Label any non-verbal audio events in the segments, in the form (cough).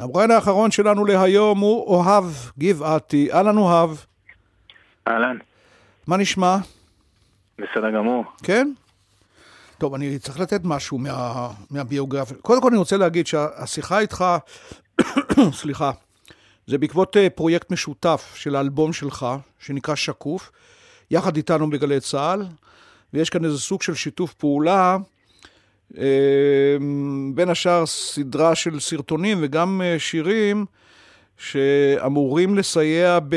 המראיין האחרון שלנו להיום הוא אוהב גבעתי. אהלן אוהב. אהלן. מה נשמע? בסדר גמור. כן? טוב, אני צריך לתת משהו מה, מהביוגרפיה. קודם כל אני רוצה להגיד שהשיחה איתך, (coughs) סליחה, זה בעקבות אה, פרויקט משותף של האלבום שלך, שנקרא שקוף, יחד איתנו בגלי צה"ל, ויש כאן איזה סוג של שיתוף פעולה, בין השאר סדרה של סרטונים וגם אה, שירים שאמורים לסייע ב...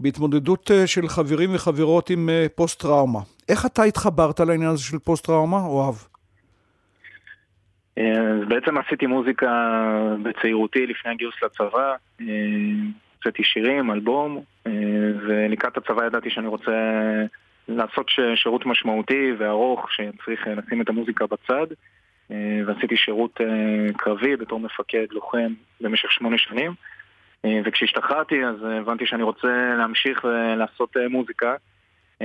בהתמודדות של חברים וחברות עם פוסט-טראומה. איך אתה התחברת לעניין הזה של פוסט-טראומה, אוהב? אז בעצם עשיתי מוזיקה בצעירותי לפני הגיוס לצבא, הוצאתי שירים, אלבום, ולקראת הצבא ידעתי שאני רוצה לעשות שירות משמעותי וארוך שצריך לשים את המוזיקה בצד, ועשיתי שירות קרבי בתור מפקד לוחם במשך שמונה שנים, וכשהשתחררתי אז הבנתי שאני רוצה להמשיך ולעשות מוזיקה.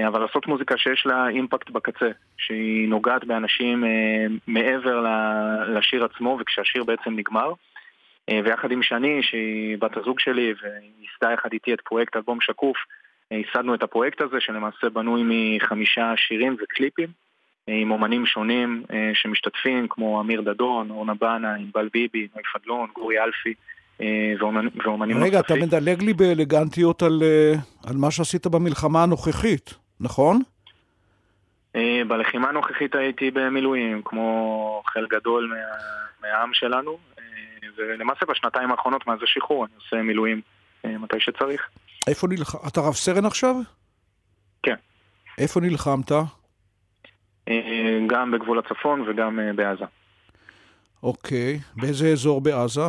אבל לעשות מוזיקה שיש לה אימפקט בקצה, שהיא נוגעת באנשים אה, מעבר לשיר עצמו וכשהשיר בעצם נגמר. אה, ויחד עם שני, שהיא בת הזוג שלי וייסדה יחד איתי את פרויקט אלבום שקוף, אה, ייסדנו את הפרויקט הזה שלמעשה בנוי מחמישה שירים וקליפים עם אומנים שונים שמשתתפים כמו אמיר דדון, אורנה בנה, ענבל ביבי, נוי פדלון, גורי אלפי ואומנים נוספים. רגע, אתה מדלג לי באלגנטיות על, על מה שעשית במלחמה הנוכחית. נכון? אה, בלחימה הנוכחית הייתי במילואים, כמו חלק גדול מה, מהעם שלנו, אה, ולמעשה בשנתיים האחרונות מאז השחרור אני עושה מילואים אה, מתי שצריך. איפה נלחמת? אתה רב סרן עכשיו? כן. איפה נלחמת? גם בגבול הצפון וגם בעזה. אוקיי. באיזה אזור בעזה?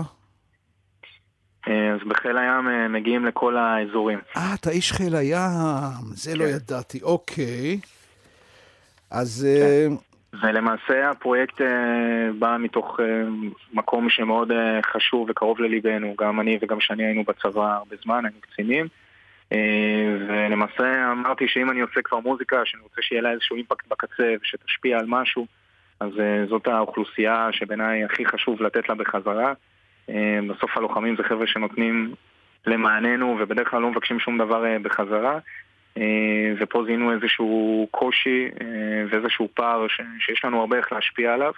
אה, אז בחיל הים אה, מגיעים לכל האזורים. אה, אתה איש חיל הים, זה לא כן. לא ידעתי, אוקיי. אז... כן. ולמעשה הפרויקט בא מתוך מקום שמאוד חשוב וקרוב לליבנו, גם אני וגם שני היינו בצבא הרבה זמן, היינו קצינים. ולמעשה אמרתי שאם אני עושה כבר מוזיקה, שאני רוצה שיהיה לה איזשהו אימפקט בקצה ושתשפיע על משהו, אז זאת האוכלוסייה שבעיניי הכי חשוב לתת לה בחזרה. אה, בסוף הלוחמים זה חבר'ה שנותנים למעננו ובדרך כלל לא מבקשים שום דבר אה, בחזרה. אה, ופה זיהינו איזשהו קושי ואיזשהו פער שיש לנו הרבה איך להשפיע עליו.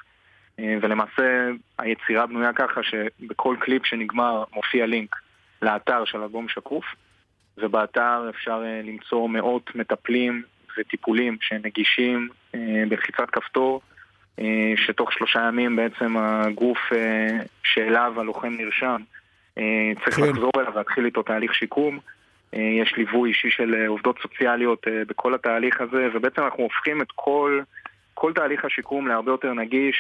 ולמעשה היצירה בנויה ככה שבכל קליפ שנגמר מופיע לינק לאתר של אלבום שקוף ובאתר אפשר למצוא מאות מטפלים וטיפולים שנגישים בלחיצת כפתור אה, שתוך שלושה ימים בעצם הגוף אה, שאליו הלוחם נרשם אה, צריך כן. לחזור אליו ולהתחיל איתו תהליך שיקום. יש ליווי אישי של עובדות סוציאליות בכל התהליך הזה, ובעצם אנחנו הופכים את כל, כל תהליך השיקום להרבה יותר נגיש,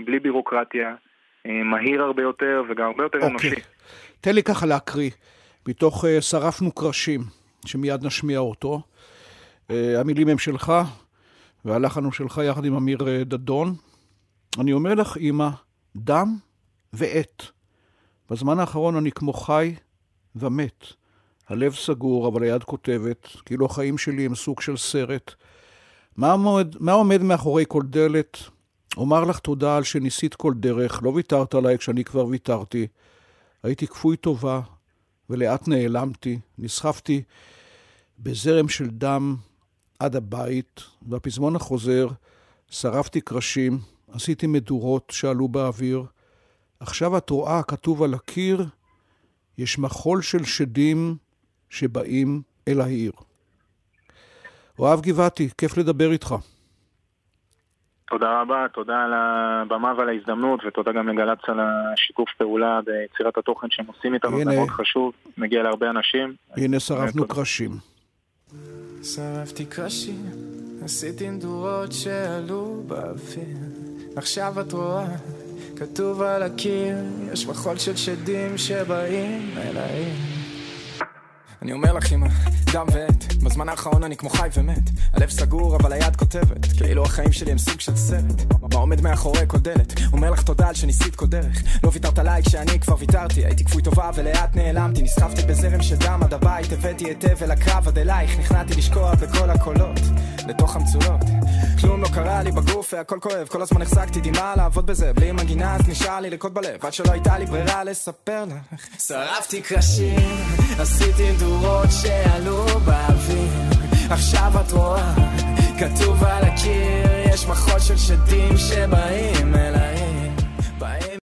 בלי בירוקרטיה, מהיר הרבה יותר וגם הרבה יותר אוקיי. אנושי. תן לי ככה להקריא, מתוך שרפנו קרשים, שמיד נשמיע אותו. המילים הם שלך, והלחן הוא שלך יחד עם אמיר אה, דדון. אני אומר לך, אמא, דם ועט. בזמן האחרון אני כמו חי ומת. הלב סגור, אבל היד כותבת, כאילו החיים שלי הם סוג של סרט. מה עומד, מה עומד מאחורי כל דלת? אומר לך תודה על שניסית כל דרך, לא ויתרת עליי כשאני כבר ויתרתי. הייתי כפוי טובה, ולאט נעלמתי, נסחפתי בזרם של דם עד הבית, והפזמון החוזר, שרפתי קרשים, עשיתי מדורות שעלו באוויר. עכשיו את רואה, כתוב על הקיר, יש מחול של שדים שבאים אל העיר. אוהב גבעתי, כיף לדבר איתך. תודה רבה, תודה על הבמה ועל ההזדמנות, ותודה גם לגל"צ על השיתוף פעולה ביצירת התוכן שהם עושים איתנו, הנה, זה מאוד חשוב, מגיע להרבה אנשים. הנה שרפנו קרשים. שרפתי קרשים, עשיתי נדורות שעלו באוויר. עכשיו את רואה, כתוב על הקיר, יש מחול של שדים שבאים אל העיר. אני אומר לך אמא, דם ועט, בזמן האחרון אני כמו חי ומת. הלב סגור אבל היד כותבת, כאילו החיים שלי הם סוג של סרט. מה עומד מאחורי כל דלת? אומר לך תודה על שניסית כל דרך. לא ויתרת עליי כשאני כבר ויתרתי, הייתי כפוי טובה ולאט נעלמתי. נסחפתי בזרם של דם עד הבית, הבאתי את אבל הקרב עד אלייך, נכנעתי לשקוע בכל הקולות. לתוך המצולות כלום לי בגוף והכל כואב כל הזמן החזקתי דמעה לעבוד בזה בלי מנגינה אז נשאר לי לקוד בלב עד שלא הייתה לי ברירה לספר לך. שרפתי קרשים עשיתי דורות שעלו באוויר. עכשיו את רואה כתוב על הקיר יש מחול של שדים שבאים אל